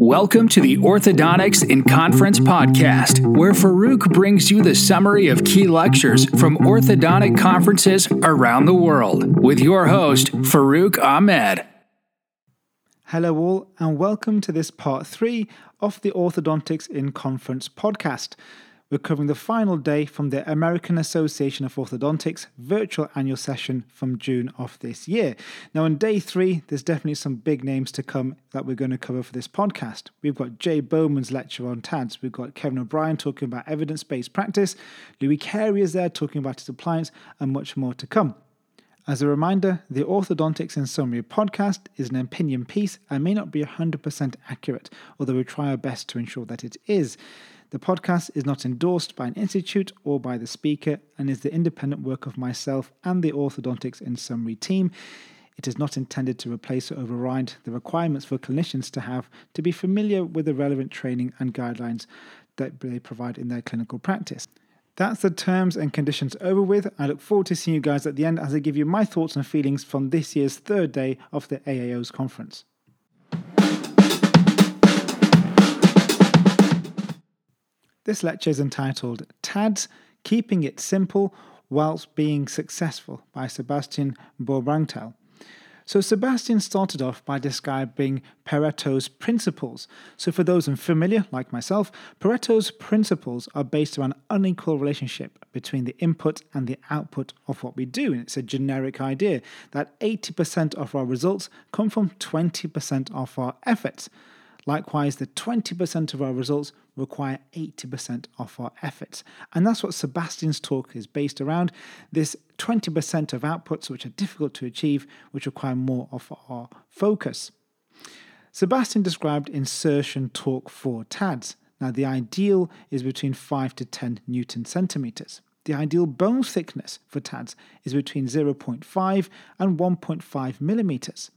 Welcome to the Orthodontics in Conference podcast, where Farouk brings you the summary of key lectures from orthodontic conferences around the world with your host, Farouk Ahmed. Hello, all, and welcome to this part three of the Orthodontics in Conference podcast. We're covering the final day from the American Association of Orthodontics virtual annual session from June of this year. Now, on day three, there's definitely some big names to come that we're going to cover for this podcast. We've got Jay Bowman's lecture on TADS, we've got Kevin O'Brien talking about evidence based practice, Louis Carriere is there talking about his appliance, and much more to come. As a reminder, the Orthodontics in Summary podcast is an opinion piece and may not be 100% accurate, although we try our best to ensure that it is. The podcast is not endorsed by an institute or by the speaker and is the independent work of myself and the Orthodontics in Summary team. It is not intended to replace or override the requirements for clinicians to have to be familiar with the relevant training and guidelines that they provide in their clinical practice. That's the terms and conditions over with. I look forward to seeing you guys at the end as I give you my thoughts and feelings from this year's third day of the AAO's conference. This lecture is entitled TADS Keeping It Simple Whilst Being Successful by Sebastian Baumgaertel. So, Sebastian started off by describing Pareto's principles. So, for those unfamiliar, like myself, Pareto's principles are based around an unequal relationship between the input and the output of what we do. And it's a generic idea that 80% of our results come from 20% of our efforts. Likewise, the 20% of our results require 80% of our efforts. And that's what Sebastian's talk is based around this 20% of outputs which are difficult to achieve, which require more of our focus. Sebastian described insertion torque for TADS. Now, the ideal is between 5 to 10 Newton centimeters. The ideal bone thickness for TADS is between 0.5 and 1.5 millimeters.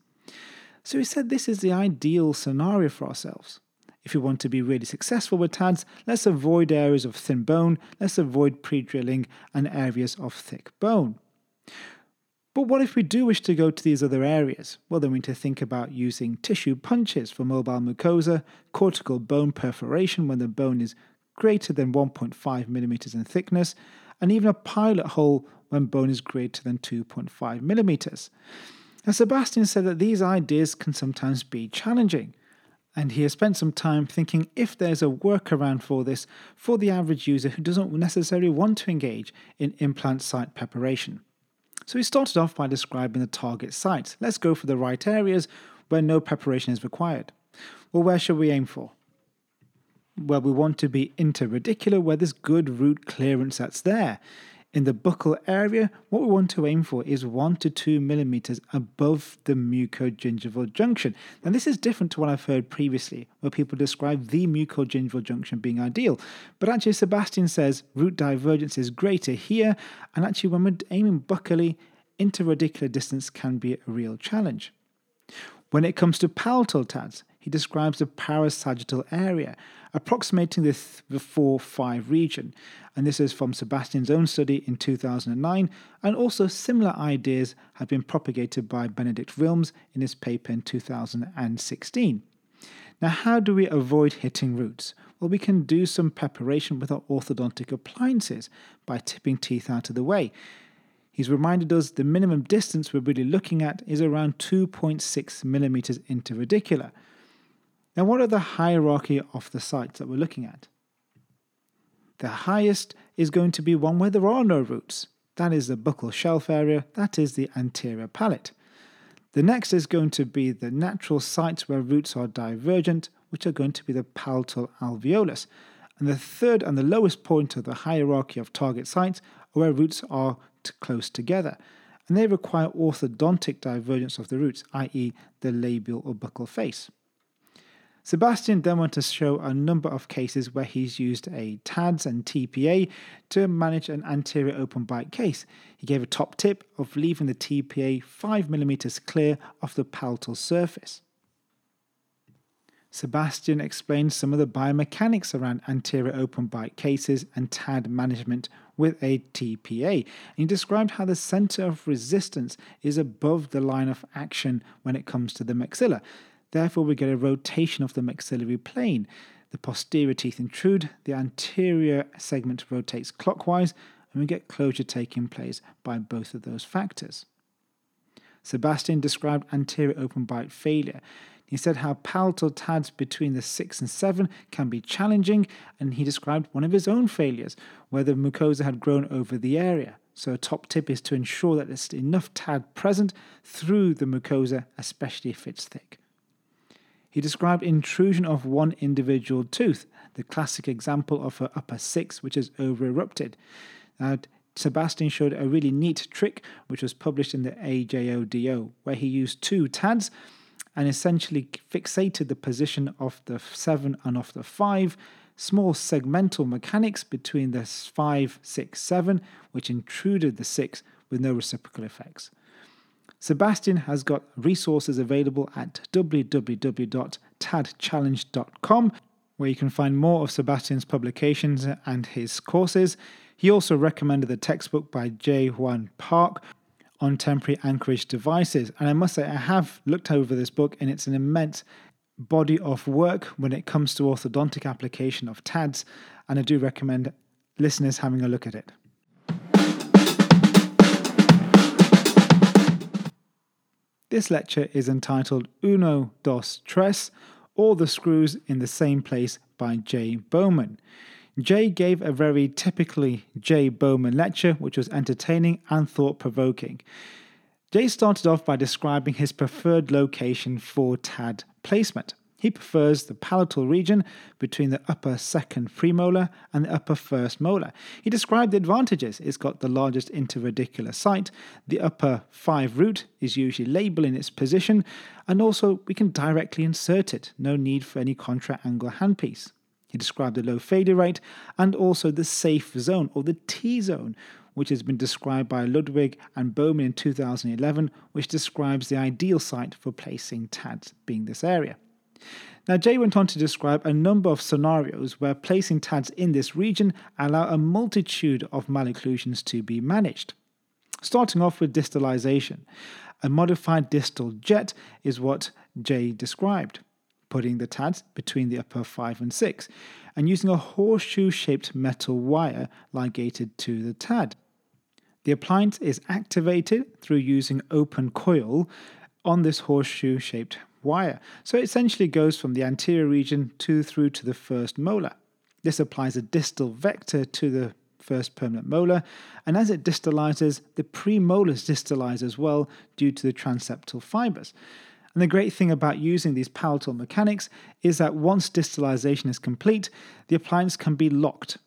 So he said this is the ideal scenario for ourselves. If you want to be really successful with TADS, let's avoid areas of thin bone, let's avoid pre drilling and areas of thick bone. But what if we do wish to go to these other areas? Well, then we need to think about using tissue punches for mobile mucosa, cortical bone perforation when the bone is greater than 1.5 millimeters in thickness, and even a pilot hole when bone is greater than 2.5 millimeters. Now, Sebastian said that these ideas can sometimes be challenging, and he has spent some time thinking if there's a workaround for this for the average user who doesn't necessarily want to engage in implant site preparation. So he started off by describing the target sites. Let's go for the right areas where no preparation is required. Well, where should we aim for? Well, we want to be interradicular where there's good root clearance that's there. In the buccal area, what we want to aim for is 1 to 2 millimeters above the mucogingival junction. Now, this is different to what I've heard previously, where people describe the mucogingival junction being ideal. But actually, Sebastian says root divergence is greater here, and actually, when we're aiming buccally, interradicular distance can be a real challenge. When it comes to palatal TADS, he describes the parasagittal area, approximating the, 4 5 region. And this is from Sebastian's own study in 2009, and also similar ideas have been propagated by Benedict Wilmes in his paper in 2016. Now, how do we avoid hitting roots? Well, we can do some preparation with our orthodontic appliances by tipping teeth out of the way. He's reminded us the minimum distance we're really looking at is around 2.6 millimeters interradicular. Now, what are the hierarchy of the sites that we're looking at? The highest is going to be one where there are no roots. That is the buccal shelf area, that is the anterior palate. The next is going to be the natural sites where roots are divergent, which are going to be the palatal alveolus. And the third and the lowest point of the hierarchy of target sites are where roots are close together. And they require orthodontic divergence of the roots, i.e., the labial or buccal face. Sebastian then went to show a number of cases where he's used a TADS and TPA to manage an anterior open bite case. He gave a top tip of leaving the TPA 5mm clear of the palatal surface. Sebastian explained some of the biomechanics around anterior open bite cases and TAD management with a TPA. And he described how the center of resistance is above the line of action when it comes to the maxilla. Therefore, we get a rotation of the maxillary plane. The posterior teeth intrude, the anterior segment rotates clockwise, and we get closure taking place by both of those factors. Sebastian described anterior open bite failure. He said how palatal TADs between the 6 and 7 can be challenging, and he described one of his own failures where the mucosa had grown over the area. So, a top tip is to ensure that there's enough TAD present through the mucosa, especially if it's thick. He described intrusion of one individual tooth, the classic example of her upper six, which is over erupted. Now, Sebastian showed a really neat trick, which was published in the AJODO, where he used two TADs and essentially fixated the position of the 7 and of the 5, small segmental mechanics between the 5, 6, 7, which intruded the 6 with no reciprocal effects. Sebastian has got resources available at www.tadchallenge.com, where you can find more of Sebastian's publications and his courses. He also recommended the textbook by Jae Hyun Park, on temporary anchorage devices. And I must say, I have looked over this book, and it's an immense body of work when it comes to orthodontic application of TADS, and I do recommend listeners having a look at it. This lecture is entitled Uno, Dos, Tres, All the Screws in the Same Place by Jay Bowman. Jay gave a very typically Jay Bowman lecture, which was entertaining and thought provoking. Jay started off by describing his preferred location for TAD placement. He prefers the palatal region between the upper second premolar and the upper first molar. He described the advantages. It's got the largest interradicular site, the upper five root is usually labeled in its position, and also we can directly insert it, no need for any contra angle handpiece. He described the low failure rate and also the safe zone or the T zone, which has been described by Ludwig and Bowman in 2011, which describes the ideal site for placing TADs, being this area. Now, Jay went on to describe a number of scenarios where placing TADs in this region allow a multitude of malocclusions to be managed. Starting off with distalization. A modified distal jet is what Jay described putting the TADs between the upper 5 and 6, and using a horseshoe shaped metal wire ligated to the TAD. The appliance is activated through using open coil on this horseshoe shaped wire, so it essentially goes from the anterior region to through to the first molar. This applies a distal vector to the first permanent molar, and as it distalizes, the premolars distalize as well due to the transeptal fibers. And the great thing about using these palatal mechanics is that once distalization is complete, the appliance can be locked,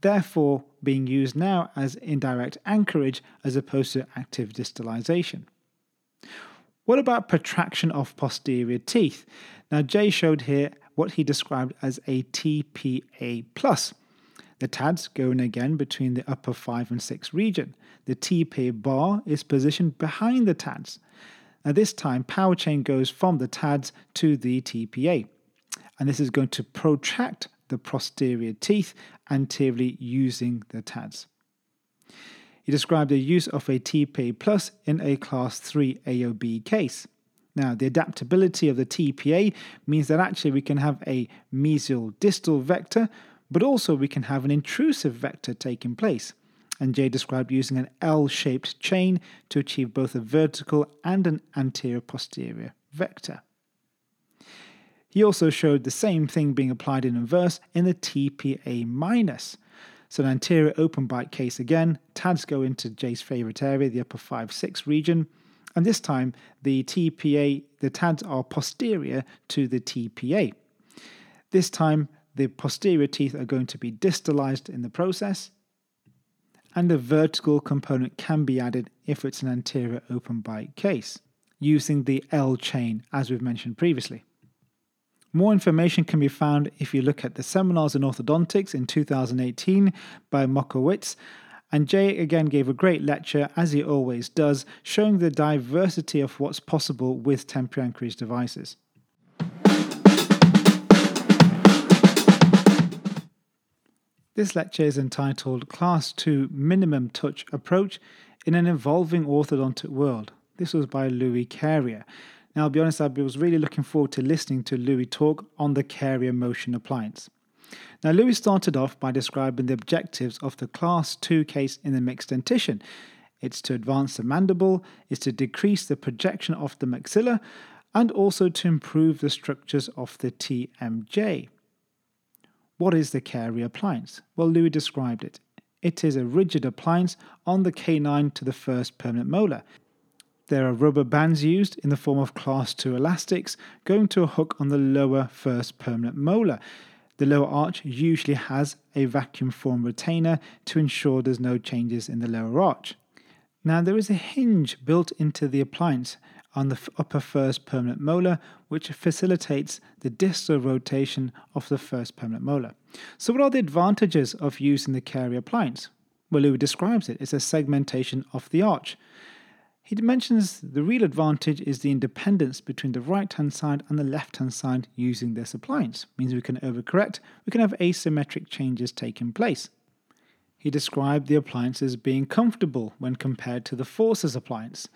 therefore being used now as indirect anchorage as opposed to active distalization. What about protraction of posterior teeth? Now, Jay showed here what he described as a TPA plus. The TADs go in again between the upper 5 and 6 region. The TPA bar is positioned behind the TADs. Now, this time, power chain goes from the TADs to the TPA, and this is going to protract the posterior teeth anteriorly using the TADs. He described the use of a TPA plus in a class 3 AOB case. Now, the adaptability of the TPA means that actually we can have a mesial distal vector, but also we can have an intrusive vector taking place and Jay described using an L shaped chain to achieve both a vertical and an anterior posterior vector. He also showed the same thing being applied in inverse in the TPA minus. So an anterior open bite case again, TADs go into Jay's favorite area, the upper 5-6 region, and this time the TPA, the TADs are posterior to the TPA. This time the posterior teeth are going to be distalized in the process, and a vertical component can be added if it's an anterior open bite case, using the L chain as we've mentioned previously. More information can be found if you look at the Seminars in Orthodontics in 2018 by Mokowitz. And Jay again gave a great lecture, as he always does, showing the diversity of what's possible with temporary anchorage devices. This lecture is entitled Class 2 Minimum Touch Approach in an Evolving Orthodontic World. This was by Louis Carriere. Now, I'll be honest, I was really looking forward to listening to Louis talk on the Carriere Motion appliance. Now, Louis started off by describing the objectives of the Class 2 case in the mixed dentition. It's to advance the mandible, it's to decrease the projection of the maxilla, and also to improve the structures of the TMJ. What is the Carriere appliance? Well, Louis described it. It is a rigid appliance on the canine to the first permanent molar. There are rubber bands used in the form of class 2 elastics going to a hook on the lower first permanent molar. The lower arch usually has a vacuum form retainer to ensure there's no changes in the lower arch. Now, there is a hinge built into the appliance on the upper first permanent molar, which facilitates the distal rotation of the first permanent molar. So, what are the advantages of using the Carriere appliance? Well, Louis describes it as a segmentation of the arch. He mentions the real advantage is the independence between the right hand side and the left hand side using this appliance. Means we can overcorrect, we can have asymmetric changes taking place. He described the appliance as being comfortable when compared to the Force's appliance.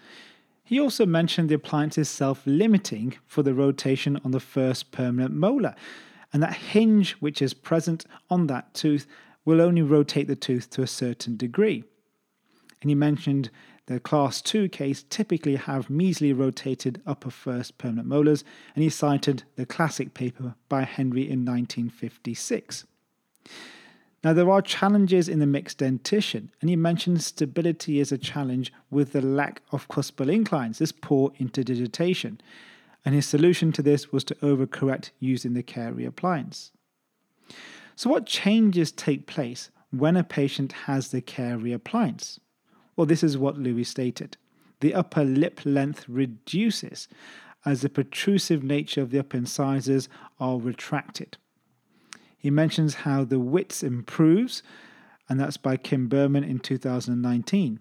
He also mentioned the appliance is self limiting for the rotation on the first permanent molar, and that hinge which is present on that tooth will only rotate the tooth to a certain degree. And he mentioned the class 2 case typically have mesially rotated upper first permanent molars, and he cited the classic paper by Henry in 1956. Now, there are challenges in the mixed dentition, and he mentioned stability as a challenge with the lack of cuspal inclines, this poor interdigitation. And his solution to this was to overcorrect using the Carriere appliance. So, what changes take place when a patient has the Carriere appliance? Well, this is what Louis stated. The upper lip length reduces as the protrusive nature of the upper incisors are retracted. He mentions how the width improves, and that's by Kim Berman in 2019.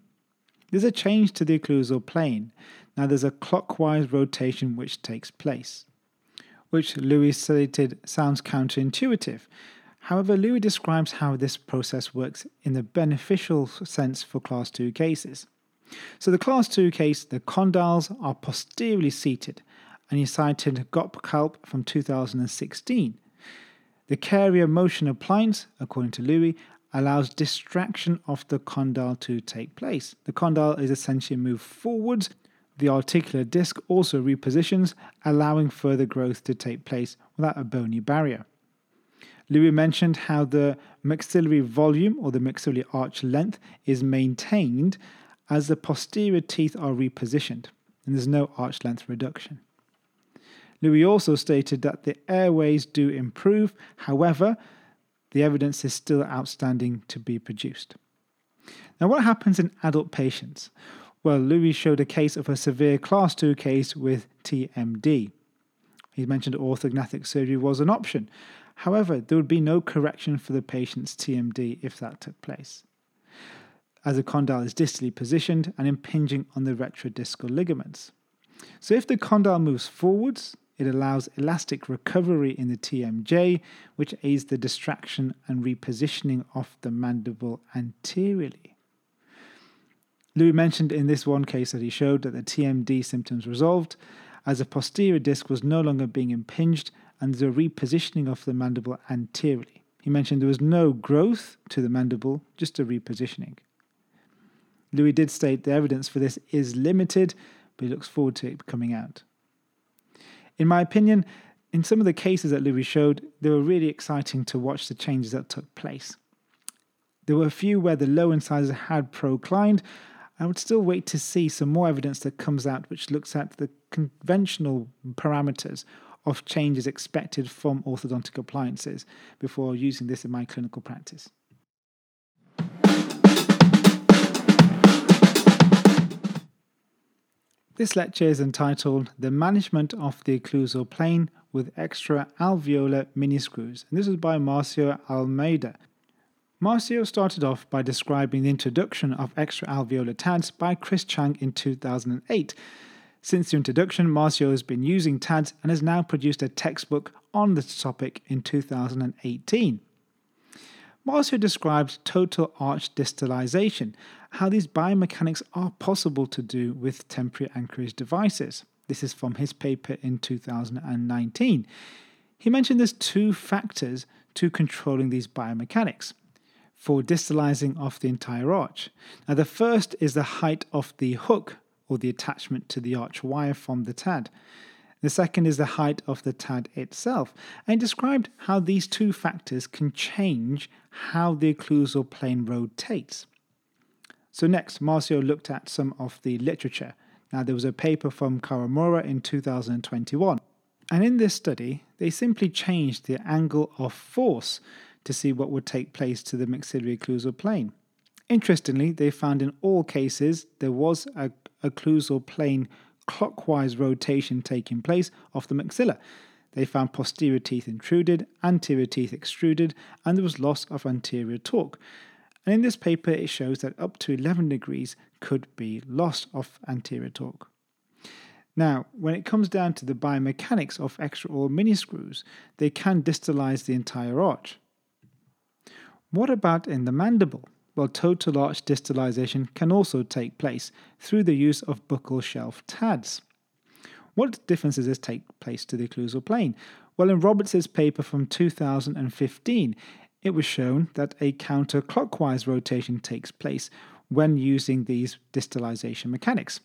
There's a change to the occlusal plane. Now there's a clockwise rotation which takes place, which Louis stated sounds counterintuitive However, Louis describes how this process works in the beneficial sense for Class 2 cases. So, the Class 2 case, the condyles are posteriorly seated, and he cited Gottkalb from 2016. The Carriere motion appliance, according to Louis, allows distraction of the condyle to take place. The condyle is essentially moved forwards. The articular disc also repositions, allowing further growth to take place without a bony barrier. Louis mentioned how the maxillary volume or the maxillary arch length is maintained as the posterior teeth are repositioned, and there's no arch length reduction. Louis also stated that the airways do improve, however, the evidence is still outstanding to be produced. Now, what happens in adult patients? Well, Louis showed a case of a severe class 2 case with TMD. He mentioned orthognathic surgery was an option, However, there would be no correction for the patient's TMD if that took place, as the condyle is distally positioned and impinging on the retrodiscal ligaments. So, if the condyle moves forwards, it allows elastic recovery in the TMJ, which aids the distraction and repositioning of the mandible anteriorly. Louis mentioned in this one case that he showed that the TMD symptoms resolved as the posterior disc was no longer being impinged and the repositioning of the mandible anteriorly. He mentioned there was no growth to the mandible, just a repositioning. Louis did state the evidence for this is limited, but he looks forward to it coming out. In my opinion, in some of the cases that Louis showed, they were really exciting to watch the changes that took place. There were a few where the low incisors had proclined. I would still wait to see some more evidence that comes out which looks at the conventional parameters of changes expected from orthodontic appliances before using this in my clinical practice. This lecture is entitled The Management of the Occlusal Plane with Extra Alveolar Mini Screws, and this is by Marcio Almeida. Marcio started off by describing the introduction of extra alveolar TADs by Chris Chang in 2008 since the introduction, Marcio has been using TADS and has now produced a textbook on the topic in 2018. Marcio describes total arch distalization, how these biomechanics are possible to do with temporary anchorage devices. This is from his paper in 2019. He mentioned there's two factors to controlling these biomechanics for distalizing off the entire arch. Now, the first is the height of the hook or the attachment to the arch wire from the TAD. The second is the height of the TAD itself, and described how these two factors can change how the occlusal plane rotates. So, next, Marcio looked at some of the literature. Now, there was a paper from Kawamura in 2021, and in this study, they simply changed the angle of force to see what would take place to the maxillary occlusal plane. Interestingly, they found in all cases there was a occlusal plane clockwise rotation taking place of the maxilla. They found posterior teeth intruded, anterior teeth extruded, and there was loss of anterior torque. And in this paper, it shows that up to 11 degrees could be loss of anterior torque. Now, when it comes down to the biomechanics of extraoral mini screws, they can distalize the entire arch. What about in the mandible? Well, total arch distalization can also take place through the use of buccal shelf TADs. What difference does this take place to the occlusal plane? Well, in Roberts' paper from 2015, it was shown that a counterclockwise rotation takes place when using these distalization mechanics.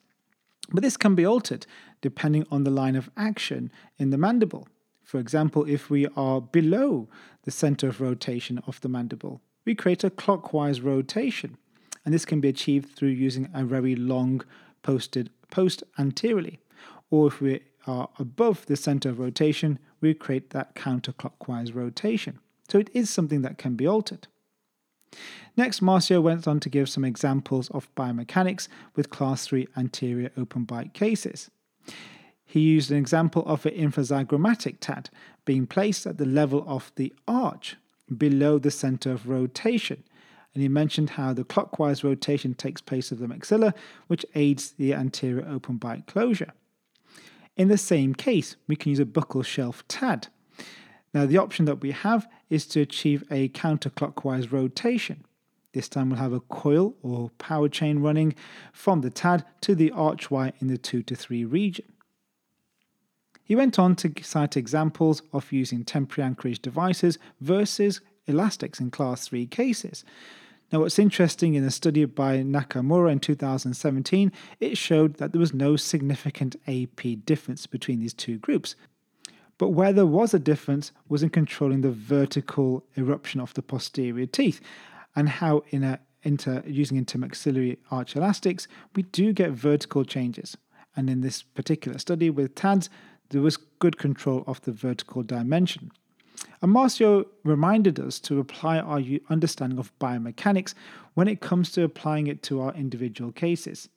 But this can be altered depending on the line of action in the mandible. For example, if we are below the center of rotation of the mandible, we create a clockwise rotation. And this can be achieved through using a very long posted post anteriorly. Or if we are above the center of rotation, we create that counterclockwise rotation. So it is something that can be altered. Next, Marcio went on to give some examples of biomechanics with class 3 anterior open bite cases. He used an example of an infrazygomatic TAD being placed at the level of the arch below the center of rotation. And he mentioned how the clockwise rotation takes place of the maxilla, which aids the anterior open bite closure. In the same case, we can use a buccal shelf TAD. Now, the option that we have is to achieve a counterclockwise rotation. This time we'll have a coil or power chain running from the TAD to the arch wire in the 2 to 3 region. He went on to cite examples of using temporary anchorage devices versus elastics in class 3 cases. Now, what's interesting in a study by Nakamura in 2017, it showed that there was no significant AP difference between these two groups. But where there was a difference was in controlling the vertical eruption of the posterior teeth, and how in a inter, using intermaxillary arch elastics, we do get vertical changes. And in this particular study with TADS, there was good control of the vertical dimension. And Marcio reminded us to apply our understanding of biomechanics when it comes to applying it to our individual cases.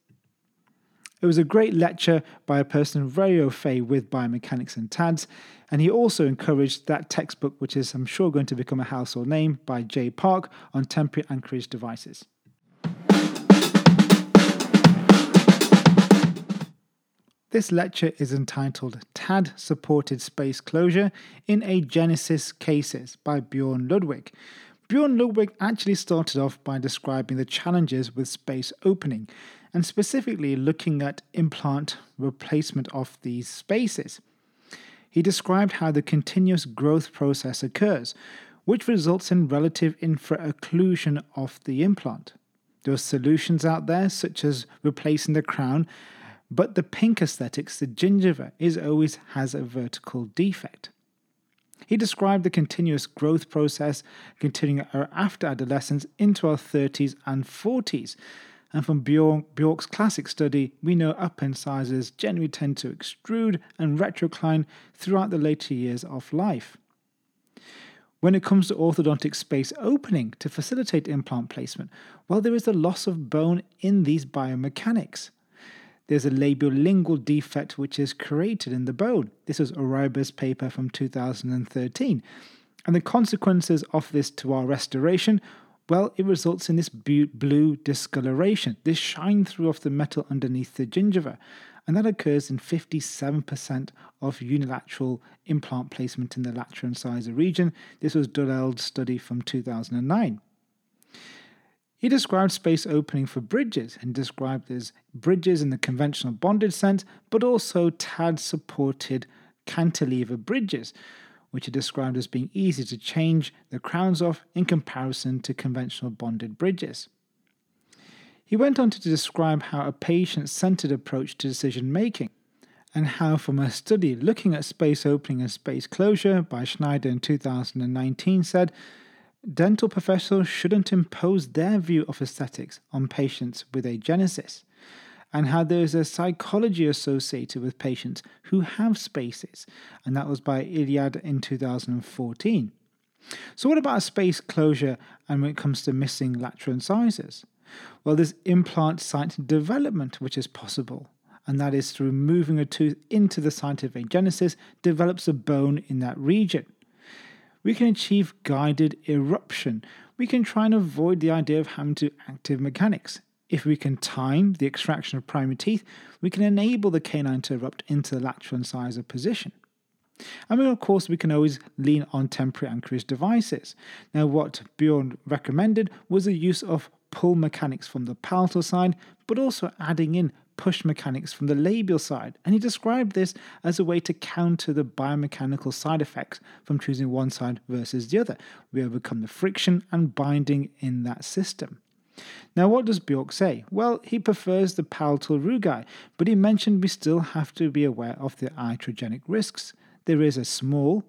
It was a great lecture by a person very au fait with biomechanics and TADS, and he also encouraged that textbook, which is, I'm sure, going to become a household name, by Jay Park on temporary anchorage devices. This lecture is entitled TAD Supported Space Closure in Agenesis Cases by Bjorn Ludwig. Bjorn Ludwig actually started off by describing the challenges with space opening and specifically looking at implant replacement of these spaces. He described how the continuous growth process occurs, which results in relative infraocclusion of the implant. There are solutions out there, such as replacing the crown but the pink aesthetics, the gingiva, is always has a vertical defect. He described the continuous growth process continuing er, after adolescence into our 30s and 40s. And from Bjork's classic study, we know upper incisors generally tend to extrude and retrocline throughout the later years of life. When it comes to orthodontic space opening to facilitate implant placement, well, there is a loss of bone in these biomechanics there's a labiolingual defect which is created in the bone. This was Oriba's paper from 2013. And the consequences of this to our restoration, well, it results in this blue discoloration, this shine through of the metal underneath the gingiva. And that occurs in 57% of unilateral implant placement in the lateral incisor region. This was Durrell's study from 2009. He described space opening for bridges and described as bridges in the conventional bonded sense, but also TAD supported cantilever bridges, which are described as being easy to change the crowns off in comparison to conventional bonded bridges. He went on to describe how a patient centered approach to decision making and how, from a study looking at space opening and space closure by Schneider in 2019, said dental professionals shouldn't impose their view of aesthetics on patients with agenesis, and how there is a psychology associated with patients who have spaces, and that was by Iliad in 2014. So, what about space closure and when it comes to missing lateral incisors? Well, there's implant site development, which is possible, and that is through moving a tooth into the site of agenesis, develops a bone in that region we can achieve guided eruption. We can try and avoid the idea of having to active mechanics. If we can time the extraction of primary teeth, we can enable the canine to erupt into the lateral incisor position. And of course, we can always lean on temporary anchorage devices. Now, what Bjorn recommended was the use of pull mechanics from the palatal side, but also adding in push mechanics from the labial side, and he described this as a way to counter the biomechanical side effects from choosing one side versus the other. We overcome the friction and binding in that system. Now, what does Bjork say? Well, he prefers the palatal rugae, but he mentioned we still have to be aware of the iatrogenic risks. There is a small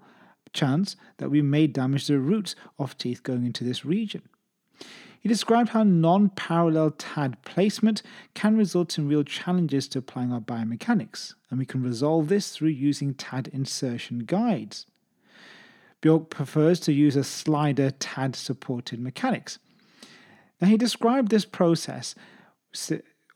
chance that we may damage the roots of teeth going into this region. He described how non parallel TAD placement can result in real challenges to applying our biomechanics, and we can resolve this through using TAD insertion guides. Bjork prefers to use a slider TAD supported mechanics. Now, he described this process,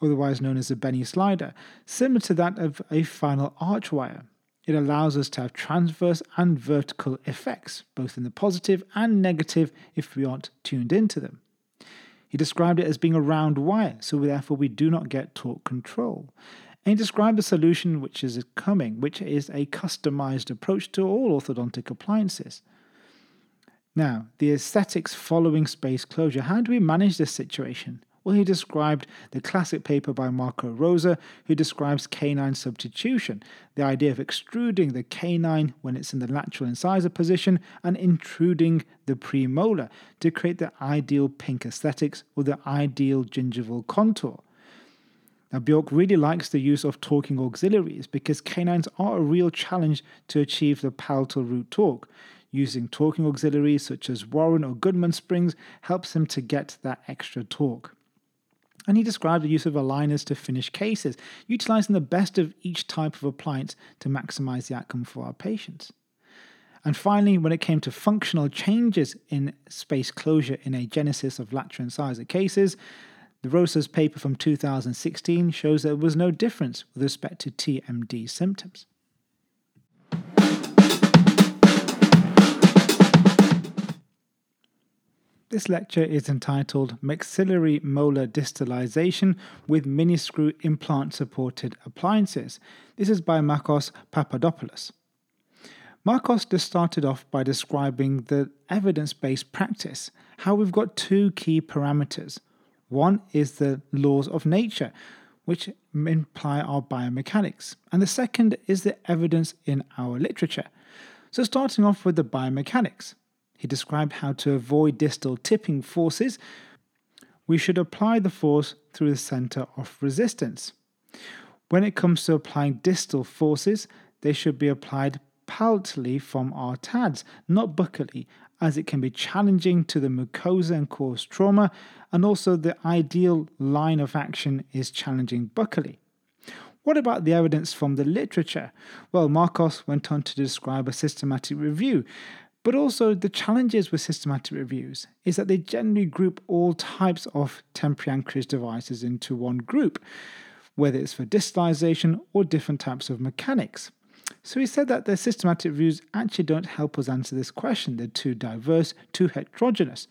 otherwise known as a Beneslider, similar to that of a final arch wire. It allows us to have transverse and vertical effects, both in the positive and negative if we aren't tuned into them. He described it as being a round wire, so therefore we do not get torque control. And he described a solution which is coming, which is a customized approach to all orthodontic appliances. Now, the aesthetics following space closure. How do we manage this situation? Well, he described the classic paper by Marco Rosa, who describes canine substitution, the idea of extruding the canine when it's in the lateral incisor position and intruding the premolar to create the ideal pink aesthetics or the ideal gingival contour. Now, Bjork really likes the use of torquing auxiliaries because canines are a real challenge to achieve the palatal root torque. Using torquing auxiliaries such as Warren or Goodman springs helps him to get that extra torque and he described the use of aligners to finish cases, utilizing the best of each type of appliance to maximize the outcome for our patients. And finally, when it came to functional changes in space closure in agenesis of lateral incisor cases, the Rosas paper from 2016 shows there was no difference with respect to TMD symptoms. This lecture is entitled Maxillary Molar Distalization with Miniscrew Implant Supported Appliances. This is by Marcos Papadopoulos. Marcos just started off by describing the evidence based practice, how we've got two key parameters. One is the laws of nature, which imply our biomechanics, and the second is the evidence in our literature. So, starting off with the biomechanics. He described how to avoid distal tipping forces. We should apply the force through the center of resistance. When it comes to applying distal forces, they should be applied palatally from our TADs, not buccally, as it can be challenging to the mucosa and cause trauma, and also the ideal line of action is challenging buccally. What about the evidence from the literature? Well, Marcos went on to describe a systematic review but also, the challenges with systematic reviews is that they generally group all types of temporary anchorage devices into one group, whether it's for distalization or different types of mechanics. So he said that the systematic reviews actually don't help us answer this question. They're too diverse, too heterogeneous.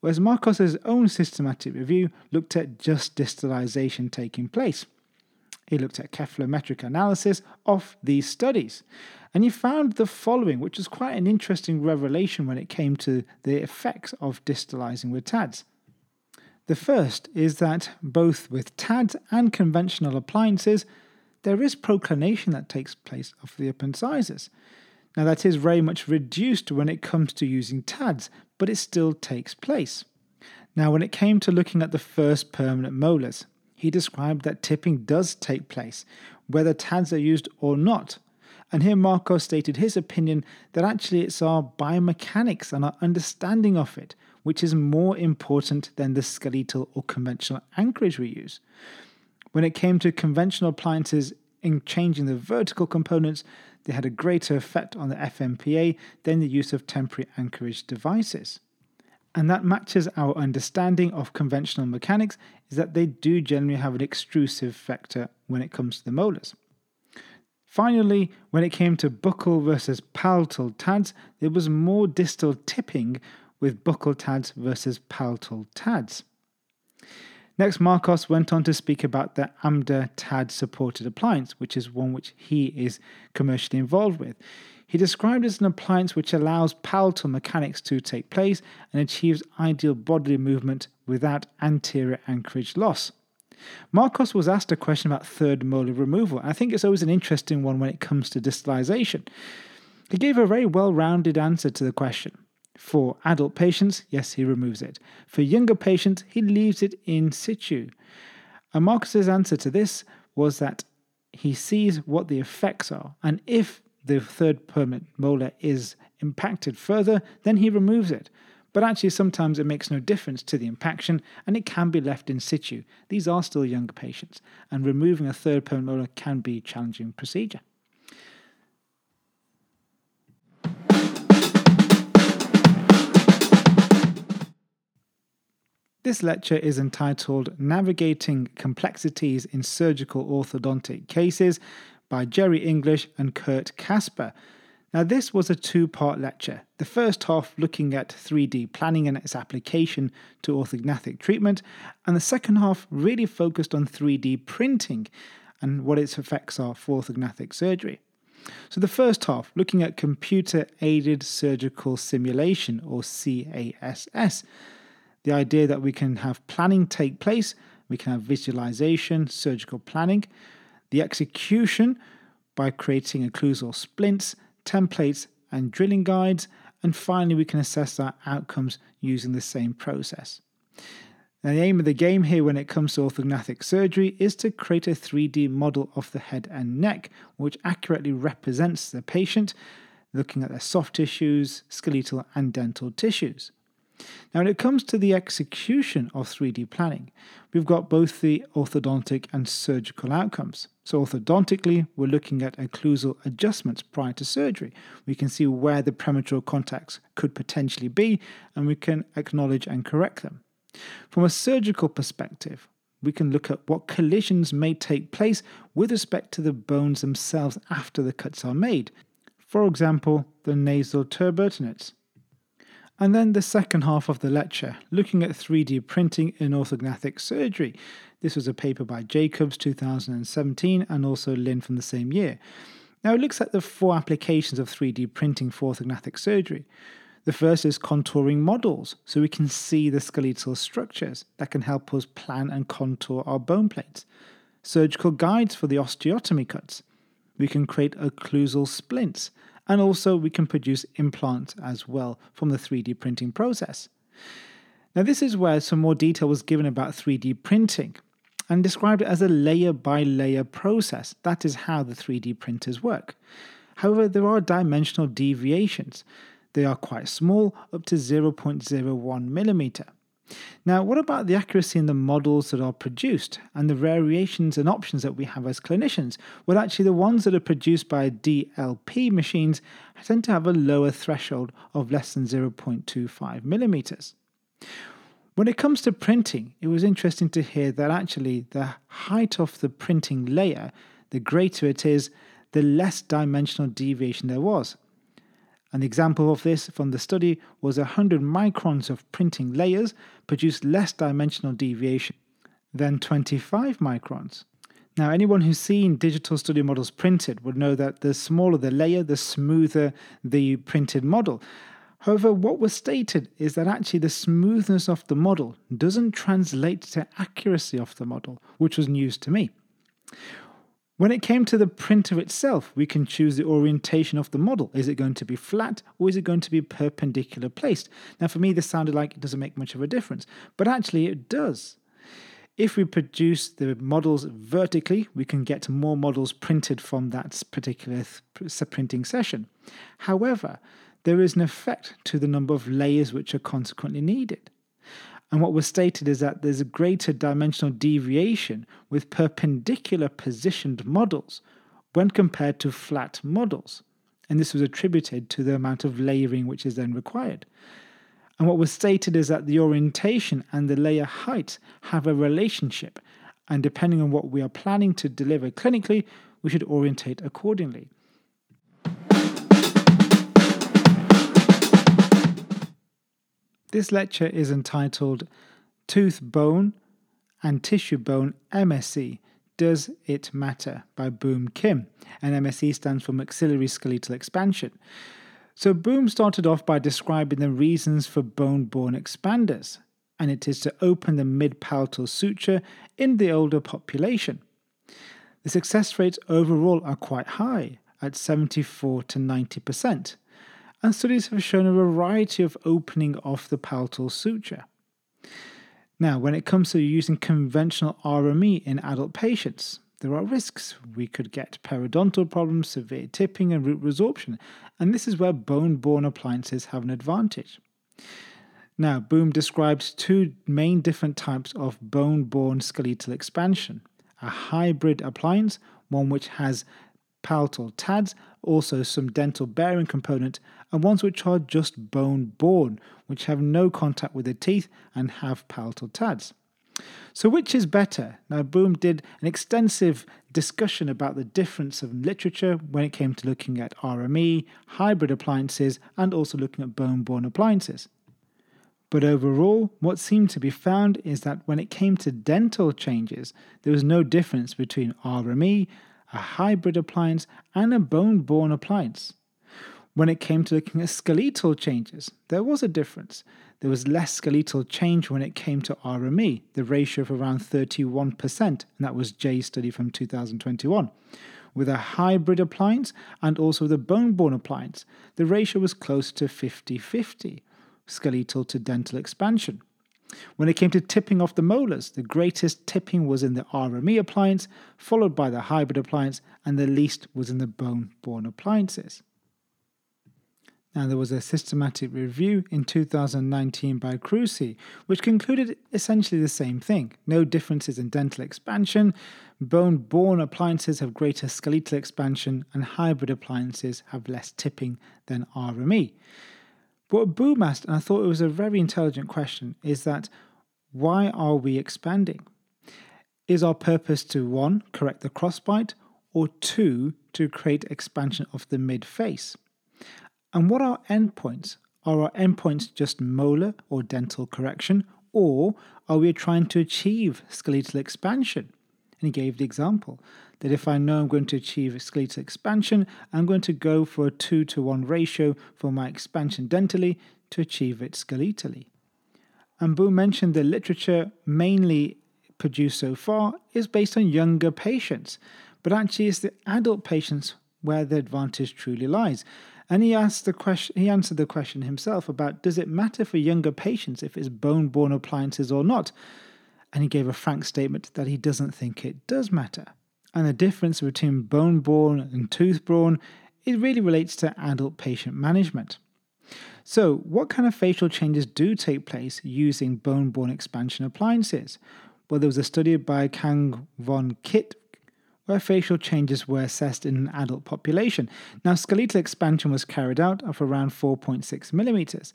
Whereas Marcos's own systematic review looked at just distalization taking place. He looked at cephalometric analysis of these studies. And he found the following, which was quite an interesting revelation when it came to the effects of distalizing with TADs. The first is that both with TADs and conventional appliances, there is proclination that takes place of the upper incisors. Now, that is very much reduced when it comes to using TADs, but it still takes place. Now, when it came to looking at the first permanent molars, he described that tipping does take place, whether TADs are used or not. And here Marco stated his opinion that actually it's our biomechanics and our understanding of it which is more important than the skeletal or conventional anchorage we use. When it came to conventional appliances in changing the vertical components, they had a greater effect on the FMPA than the use of temporary anchorage devices. And that matches our understanding of conventional mechanics is that they do generally have an extrusive factor when it comes to the molars. Finally, when it came to buccal versus palatal TADs, there was more distal tipping with buccal TADs versus palatal TADs. Next, Marcos went on to speak about the AMDA TAD supported appliance, which is one which he is commercially involved with. He described it as an appliance which allows palatal mechanics to take place and achieves ideal bodily movement without anterior anchorage loss. Marcos was asked a question about third molar removal. I think it's always an interesting one when it comes to distalization. He gave a very well rounded answer to the question. For adult patients, yes, he removes it. For younger patients, he leaves it in situ. And Marcus's answer to this was that he sees what the effects are, and if the third permanent molar is impacted further, then he removes it. But actually, sometimes it makes no difference to the impaction and it can be left in situ. These are still younger patients, and removing a third permanent molar can be a challenging procedure. This lecture is entitled Navigating Complexities in Surgical Orthodontic Cases by Jerry English and Kurt Kasper. Now, this was a two part lecture. The first half looking at 3D planning and its application to orthognathic treatment, and the second half really focused on 3D printing and what its effects are for orthognathic surgery. So, the first half looking at computer aided surgical simulation or CASS the idea that we can have planning take place, we can have visualization, surgical planning, the execution by creating occlusal splints, templates, and drilling guides, and finally we can assess our outcomes using the same process. Now, the aim of the game here when it comes to orthognathic surgery is to create a 3D model of the head and neck, which accurately represents the patient, looking at their soft tissues, skeletal, and dental tissues. Now, when it comes to the execution of 3D planning, we've got both the orthodontic and surgical outcomes. So, orthodontically, we're looking at occlusal adjustments prior to surgery. We can see where the premature contacts could potentially be, and we can acknowledge and correct them. From a surgical perspective, we can look at what collisions may take place with respect to the bones themselves after the cuts are made. For example, the nasal turbinates. And then the second half of the lecture, looking at 3D printing in orthognathic surgery. This was a paper by Jacobs 2017 and also Lin from the same year. Now it looks at the four applications of 3D printing for orthognathic surgery. The first is contouring models, so we can see the skeletal structures that can help us plan and contour our bone plates. Surgical guides for the osteotomy cuts. We can create occlusal splints and also we can produce implants as well from the 3D printing process. Now, this is where some more detail was given about 3D printing and described it as a layer by layer process. That is how the 3D printers work. However, there are dimensional deviations. They are quite small, up to 0.01 millimeter. Now, what about the accuracy in the models that are produced and the variations and options that we have as clinicians? Well, actually, the ones that are produced by DLP machines tend to have a lower threshold of less than 0.25 millimeters. When it comes to printing, it was interesting to hear that actually the height of the printing layer, the greater it is, the less dimensional deviation there was. An example of this from the study was 100 microns of printing layers produced less dimensional deviation than 25 microns. Now, anyone who's seen digital studio models printed would know that the smaller the layer, the smoother the printed model. However, what was stated is that actually the smoothness of the model doesn't translate to accuracy of the model, which was news to me. When it came to the printer itself, we can choose the orientation of the model. Is it going to be flat or is it going to be perpendicular placed? Now, for me, this sounded like it doesn't make much of a difference, but actually it does. If we produce the models vertically, we can get more models printed from that particular printing session. However, there is an effect to the number of layers which are consequently needed. And what was stated is that there's a greater dimensional deviation with perpendicular positioned models when compared to flat models. And this was attributed to the amount of layering which is then required. And what was stated is that the orientation and the layer height have a relationship, and depending on what we are planning to deliver clinically, we should orientate accordingly. This lecture is entitled Tooth Bone and Tissue Bone MSE Does It Matter by Beom Kim. And MSE stands for Maxillary Skeletal Expansion. So Beom started off by describing the reasons for bone borne expanders, and it is to open the mid palatal suture in the older population. The success rates overall are quite high, at 74 to 90% and studies have shown a variety of opening of the palatal suture. Now, when it comes to using conventional RME in adult patients, there are risks. We could get periodontal problems, severe tipping, and root resorption, and this is where bone borne appliances have an advantage. Now, Beom describes two main different types of bone borne skeletal expansion a hybrid appliance, one which has palatal TADs, also some dental bearing component, and ones which are just bone borne, which have no contact with the teeth and have palatal TADs. So, which is better? Now, Beom did an extensive discussion about the difference of literature when it came to looking at RME, hybrid appliances, and also looking at bone borne appliances. But overall, what seemed to be found is that when it came to dental changes, there was no difference between RME a hybrid appliance, and a bone borne appliance. When it came to looking at skeletal changes, there was a difference. There was less skeletal change when it came to RME, the ratio of around 31%, and that was Jay's study from 2021. With a hybrid appliance and also the bone borne appliance, the ratio was close to 50 50, skeletal to dental expansion. When it came to tipping off the molars, the greatest tipping was in the RME appliance, followed by the hybrid appliance, and the least was in the bone borne appliances. Now, there was a systematic review in 2019 by Krüsi, which concluded essentially the same thing no differences in dental expansion, bone borne appliances have greater skeletal expansion, and hybrid appliances have less tipping than RME. But what Beom asked, and I thought it was a very intelligent question, is that why are we expanding? Is our purpose to one, correct the crossbite, or two, to create expansion of the mid face? And what are endpoints? Are our endpoints just molar or dental correction, or are we trying to achieve skeletal expansion? And he gave the example that if I know I'm going to achieve skeletal expansion, I'm going to go for a 2 to 1 ratio for my expansion dentally to achieve it skeletally. And Boo mentioned the literature mainly produced so far is based on younger patients, but actually it's the adult patients where the advantage truly lies. And he asked the question he answered the question himself about does it matter for younger patients if it's bone borne appliances or not? And he gave a frank statement that he doesn't think it does matter and the difference between bone borne and tooth borne, it really relates to adult patient management. So, what kind of facial changes do take place using bone borne expansion appliances? Well, there was a study by Kang von Kitt where facial changes were assessed in an adult population. Now, skeletal expansion was carried out of around 4.6 millimeters,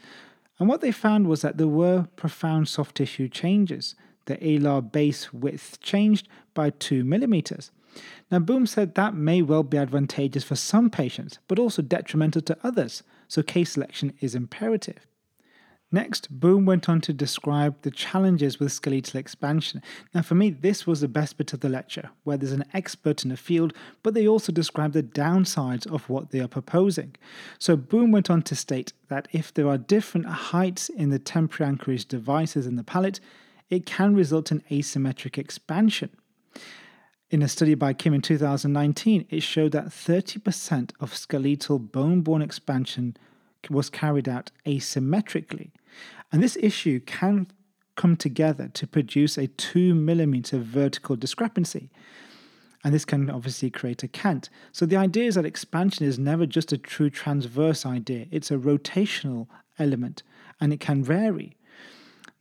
and what they found was that there were profound soft tissue changes. The alar base width changed by 2 millimeters. Now, Beom said that may well be advantageous for some patients, but also detrimental to others, so case selection is imperative. Next, Beom went on to describe the challenges with skeletal expansion. Now, for me, this was the best bit of the lecture, where there's an expert in a field, but they also describe the downsides of what they are proposing. So, Beom went on to state that if there are different heights in the temporary anchorage devices in the palate, it can result in asymmetric expansion. In a study by Kim in 2019, it showed that 30% of skeletal bone borne expansion was carried out asymmetrically. And this issue can come together to produce a 2 millimeter vertical discrepancy. And this can obviously create a cant. So the idea is that expansion is never just a true transverse idea, it's a rotational element and it can vary.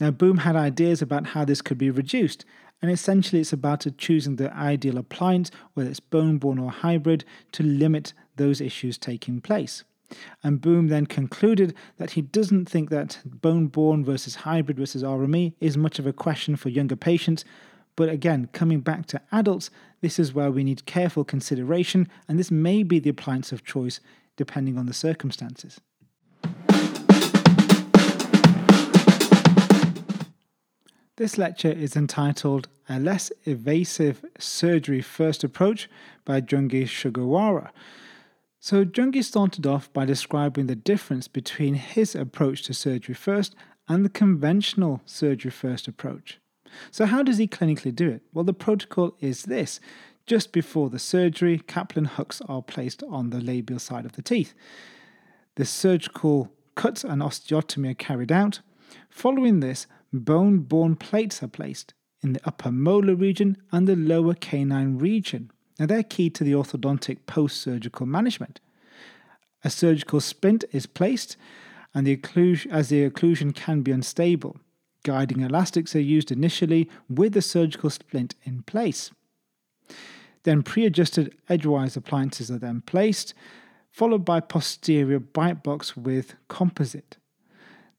Now, Beom had ideas about how this could be reduced, and essentially it's about choosing the ideal appliance, whether it's bone borne or hybrid, to limit those issues taking place. And Beom then concluded that he doesn't think that bone borne versus hybrid versus RME is much of a question for younger patients. But again, coming back to adults, this is where we need careful consideration, and this may be the appliance of choice depending on the circumstances. This lecture is entitled A Less Evasive Surgery First Approach by Jungi Sugawara. So, Jungi started off by describing the difference between his approach to surgery first and the conventional surgery first approach. So, how does he clinically do it? Well, the protocol is this just before the surgery, Kaplan hooks are placed on the labial side of the teeth. The surgical cuts and osteotomy are carried out. Following this, bone borne plates are placed in the upper molar region and the lower canine region. Now, they're key to the orthodontic post surgical management. A surgical splint is placed, and the occlusion, as the occlusion can be unstable. Guiding elastics are used initially with the surgical splint in place. Then pre adjusted edgewise appliances are then placed, followed by posterior bite box with composite.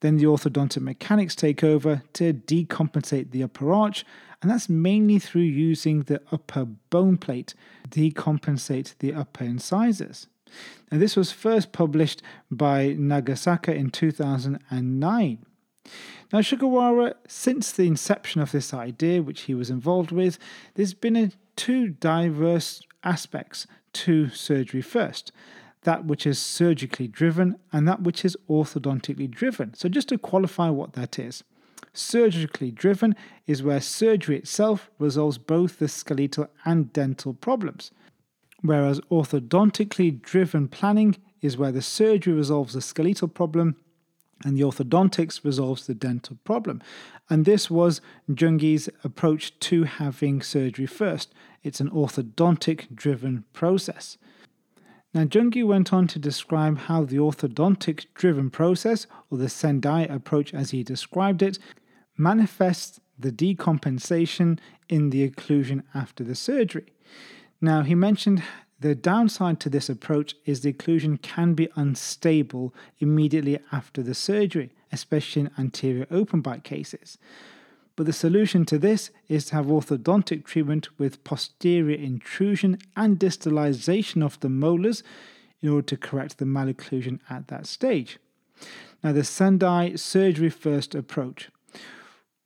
Then the orthodontic mechanics take over to decompensate the upper arch, and that's mainly through using the upper bone plate to decompensate the upper incisors. Now, this was first published by Nagasaka in 2009. Now, Sugawara, since the inception of this idea, which he was involved with, there's been a, two diverse aspects to surgery first that which is surgically driven and that which is orthodontically driven. So, just to qualify what that is, surgically driven is where surgery itself resolves both the skeletal and dental problems, whereas orthodontically driven planning is where the surgery resolves the skeletal problem and the orthodontics resolves the dental problem. And this was Jungi's approach to having surgery first. It's an orthodontic driven process. Now, Jungi went on to describe how the orthodontic driven process, or the Sendai approach as he described it, manifests the decompensation in the occlusion after the surgery. Now, he mentioned the downside to this approach is the occlusion can be unstable immediately after the surgery, especially in anterior open bite cases. But the solution to this is to have orthodontic treatment with posterior intrusion and distalization of the molars in order to correct the malocclusion at that stage. Now, the Sendai surgery first approach.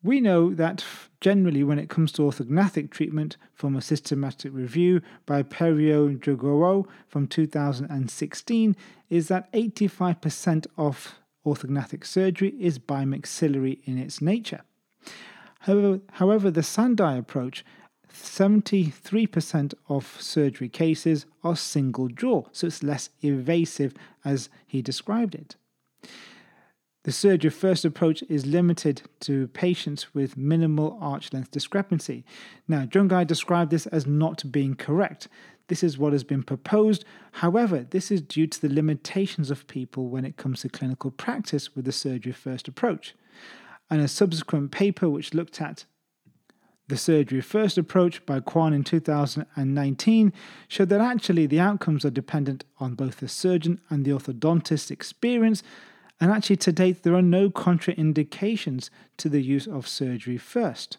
We know that generally, when it comes to orthognathic treatment, from a systematic review by Peiró-Guijarro from 2016, is that 85% of orthognathic surgery is bimaxillary in its nature. However, however the Sendai approach, 73% of surgery cases are single jaw, so it's less invasive as he described it. The surgery first approach is limited to patients with minimal arch length discrepancy. Now, Jungi described this as not being correct. This is what has been proposed. However, this is due to the limitations of people when it comes to clinical practice with the surgery first approach and a subsequent paper which looked at the surgery first approach by Kwan in 2019 showed that actually the outcomes are dependent on both the surgeon and the orthodontist's experience, and actually to date there are no contraindications to the use of surgery first.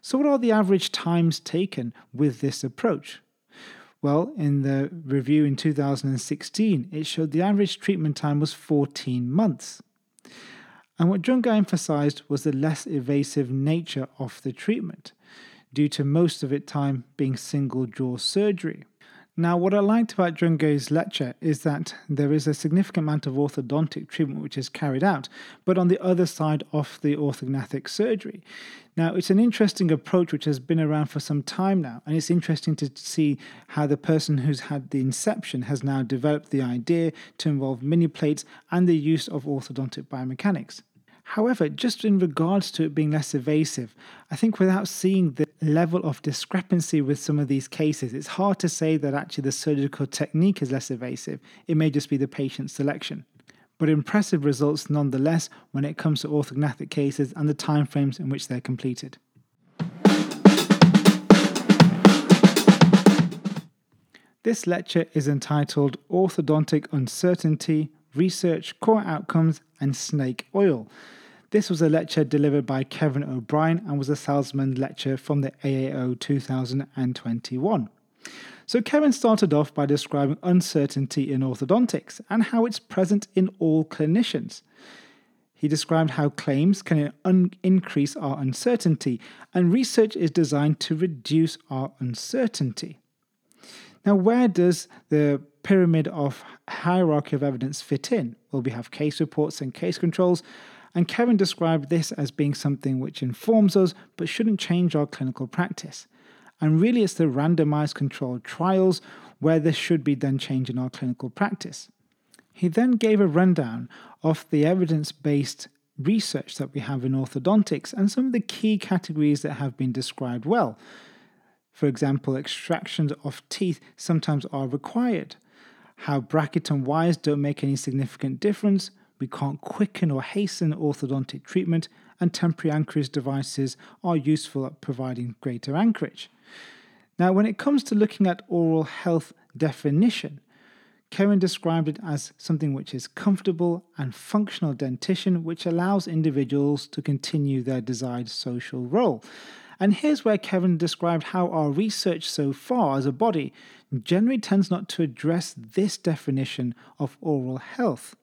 So, what are the average times taken with this approach? Well, in the review in 2016, it showed the average treatment time was 14 months. And what Jungi emphasized was the less invasive nature of the treatment, due to most of its time being single jaw surgery. Now, what I liked about Jungi's lecture is that there is a significant amount of orthodontic treatment which is carried out, but on the other side of the orthognathic surgery. Now, it's an interesting approach which has been around for some time now, and it's interesting to see how the person who's had the inception has now developed the idea to involve mini plates and the use of orthodontic biomechanics. However, just in regards to it being less evasive, I think without seeing the level of discrepancy with some of these cases, it's hard to say that actually the surgical technique is less evasive. It may just be the patient selection. But impressive results nonetheless when it comes to orthognathic cases and the timeframes in which they're completed. This lecture is entitled Orthodontic Uncertainty, Research, Core Outcomes, and Snake Oil. This was a lecture delivered by Kevin O'Brien and was a Salzmann lecture from the AAO 2021. So, Kevin started off by describing uncertainty in orthodontics and how it's present in all clinicians. He described how claims can un- increase our uncertainty, and research is designed to reduce our uncertainty. Now, where does the pyramid of hierarchy of evidence fit in? Well, we have case reports and case controls, and Kevin described this as being something which informs us but shouldn't change our clinical practice. And really, it's the randomized controlled trials where this should be then change in our clinical practice. He then gave a rundown of the evidence based research that we have in orthodontics and some of the key categories that have been described well. For example, extractions of teeth sometimes are required, how bracket and wires don't make any significant difference, we can't quicken or hasten orthodontic treatment, and temporary anchorage devices are useful at providing greater anchorage. Now, when it comes to looking at oral health definition, Kevin described it as something which is comfortable and functional dentition, which allows individuals to continue their desired social role. And here's where Kevin described how our research so far as a body generally tends not to address this definition of oral health.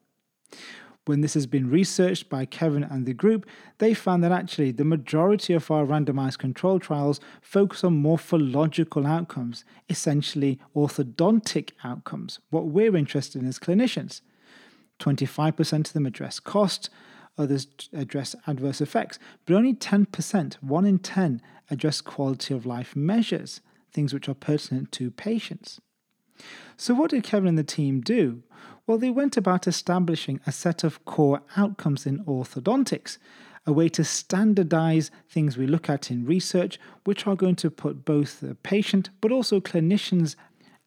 When this has been researched by Kevin and the group, they found that actually the majority of our randomized control trials focus on morphological outcomes, essentially orthodontic outcomes, what we're interested in as clinicians. 25% of them address cost, others address adverse effects, but only 10%, 1 in 10, address quality of life measures, things which are pertinent to patients. So, what did Kevin and the team do? Well, they went about establishing a set of core outcomes in orthodontics, a way to standardize things we look at in research, which are going to put both the patient but also clinicians'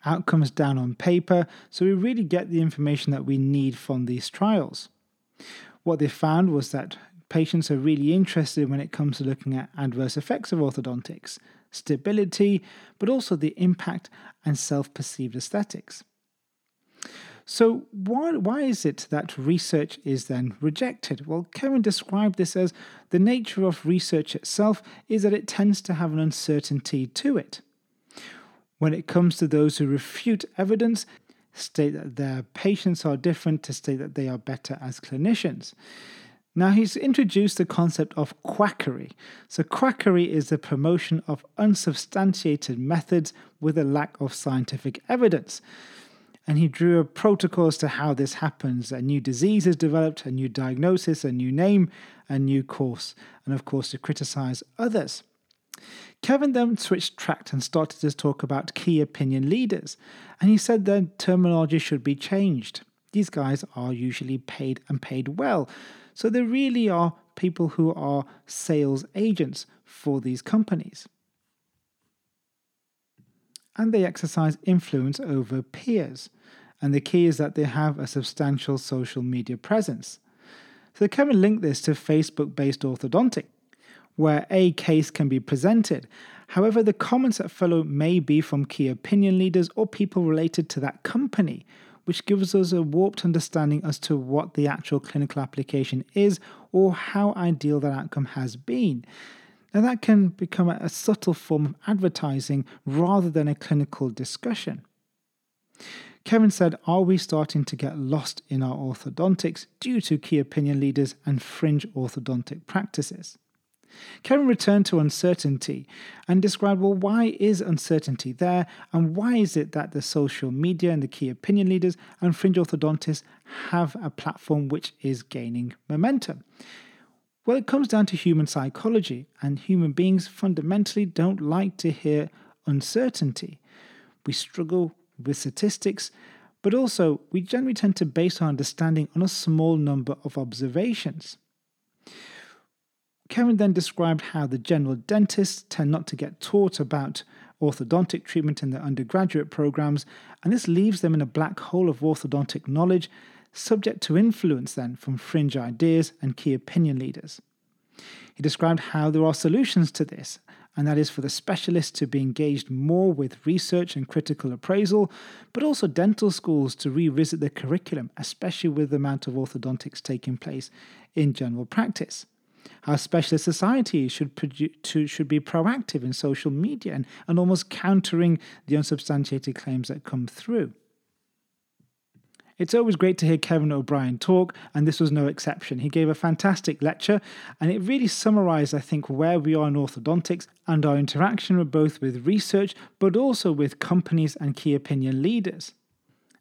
outcomes down on paper so we really get the information that we need from these trials. What they found was that patients are really interested when it comes to looking at adverse effects of orthodontics, stability, but also the impact and self perceived aesthetics. So, why, why is it that research is then rejected? Well, Kevin described this as the nature of research itself is that it tends to have an uncertainty to it. When it comes to those who refute evidence, state that their patients are different to state that they are better as clinicians. Now, he's introduced the concept of quackery. So, quackery is the promotion of unsubstantiated methods with a lack of scientific evidence and he drew a protocol as to how this happens. A new disease is developed, a new diagnosis, a new name, a new course, and of course to criticize others. Kevin then switched track and started to talk about key opinion leaders, and he said their terminology should be changed. These guys are usually paid and paid well, so they really are people who are sales agents for these companies and they exercise influence over peers and the key is that they have a substantial social media presence. So Kevin linked this to Facebook based orthodontic, where a case can be presented. However, the comments that follow may be from key opinion leaders or people related to that company, which gives us a warped understanding as to what the actual clinical application is or how ideal that outcome has been. Now, that can become a subtle form of advertising rather than a clinical discussion. Kevin said, Are we starting to get lost in our orthodontics due to key opinion leaders and fringe orthodontic practices? Kevin returned to uncertainty and described, well, why is uncertainty there, and why is it that the social media and the key opinion leaders and fringe orthodontists have a platform which is gaining momentum? Well, it comes down to human psychology, and human beings fundamentally don't like to hear uncertainty. We struggle with statistics, but also we generally tend to base our understanding on a small number of observations. Kevin then described how the general dentists tend not to get taught about orthodontic treatment in their undergraduate programs, and this leaves them in a black hole of orthodontic knowledge, subject to influence then from fringe ideas and key opinion leaders. He described how there are solutions to this, and that is for the specialists to be engaged more with research and critical appraisal, but also dental schools to revisit the curriculum, especially with the amount of orthodontics taking place in general practice how specialist societies should, produ- to, should be proactive in social media and, and almost countering the unsubstantiated claims that come through. It's always great to hear Kevin O'Brien talk, and this was no exception. He gave a fantastic lecture, and it really summarized, I think, where we are in orthodontics and our interaction with both with research but also with companies and key opinion leaders.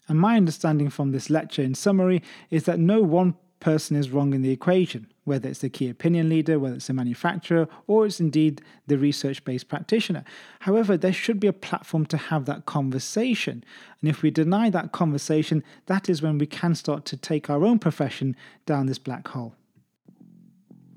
And my understanding from this lecture, in summary, is that no one person is wrong in the equation whether it's the key opinion leader, whether it's a manufacturer, or it's indeed the research based practitioner. However, there should be a platform to have that conversation. And if we deny that conversation, that is when we can start to take our own profession down this black hole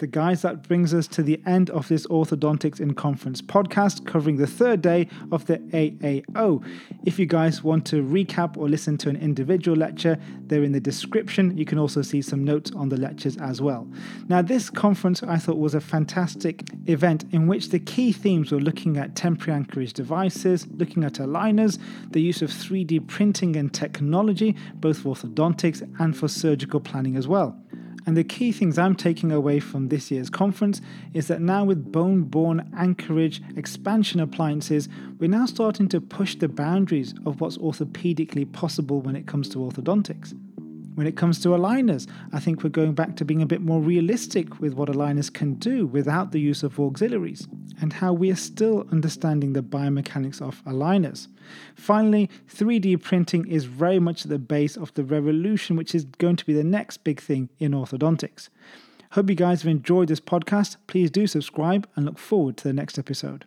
the guys, that brings us to the end of this Orthodontics in Conference podcast covering the third day of the AAO. If you guys want to recap or listen to an individual lecture, they're in the description. You can also see some notes on the lectures as well. Now, this conference I thought was a fantastic event in which the key themes were looking at temporary anchorage devices, looking at aligners, the use of 3D printing and technology, both for orthodontics and for surgical planning as well. And the key things I'm taking away from this year's conference is that now with bone borne anchorage expansion appliances, we're now starting to push the boundaries of what's orthopedically possible when it comes to orthodontics. When it comes to aligners, I think we're going back to being a bit more realistic with what aligners can do without the use of auxiliaries, and how we are still understanding the biomechanics of aligners. Finally, 3D printing is very much at the base of the revolution, which is going to be the next big thing in orthodontics. Hope you guys have enjoyed this podcast. Please do subscribe and look forward to the next episode.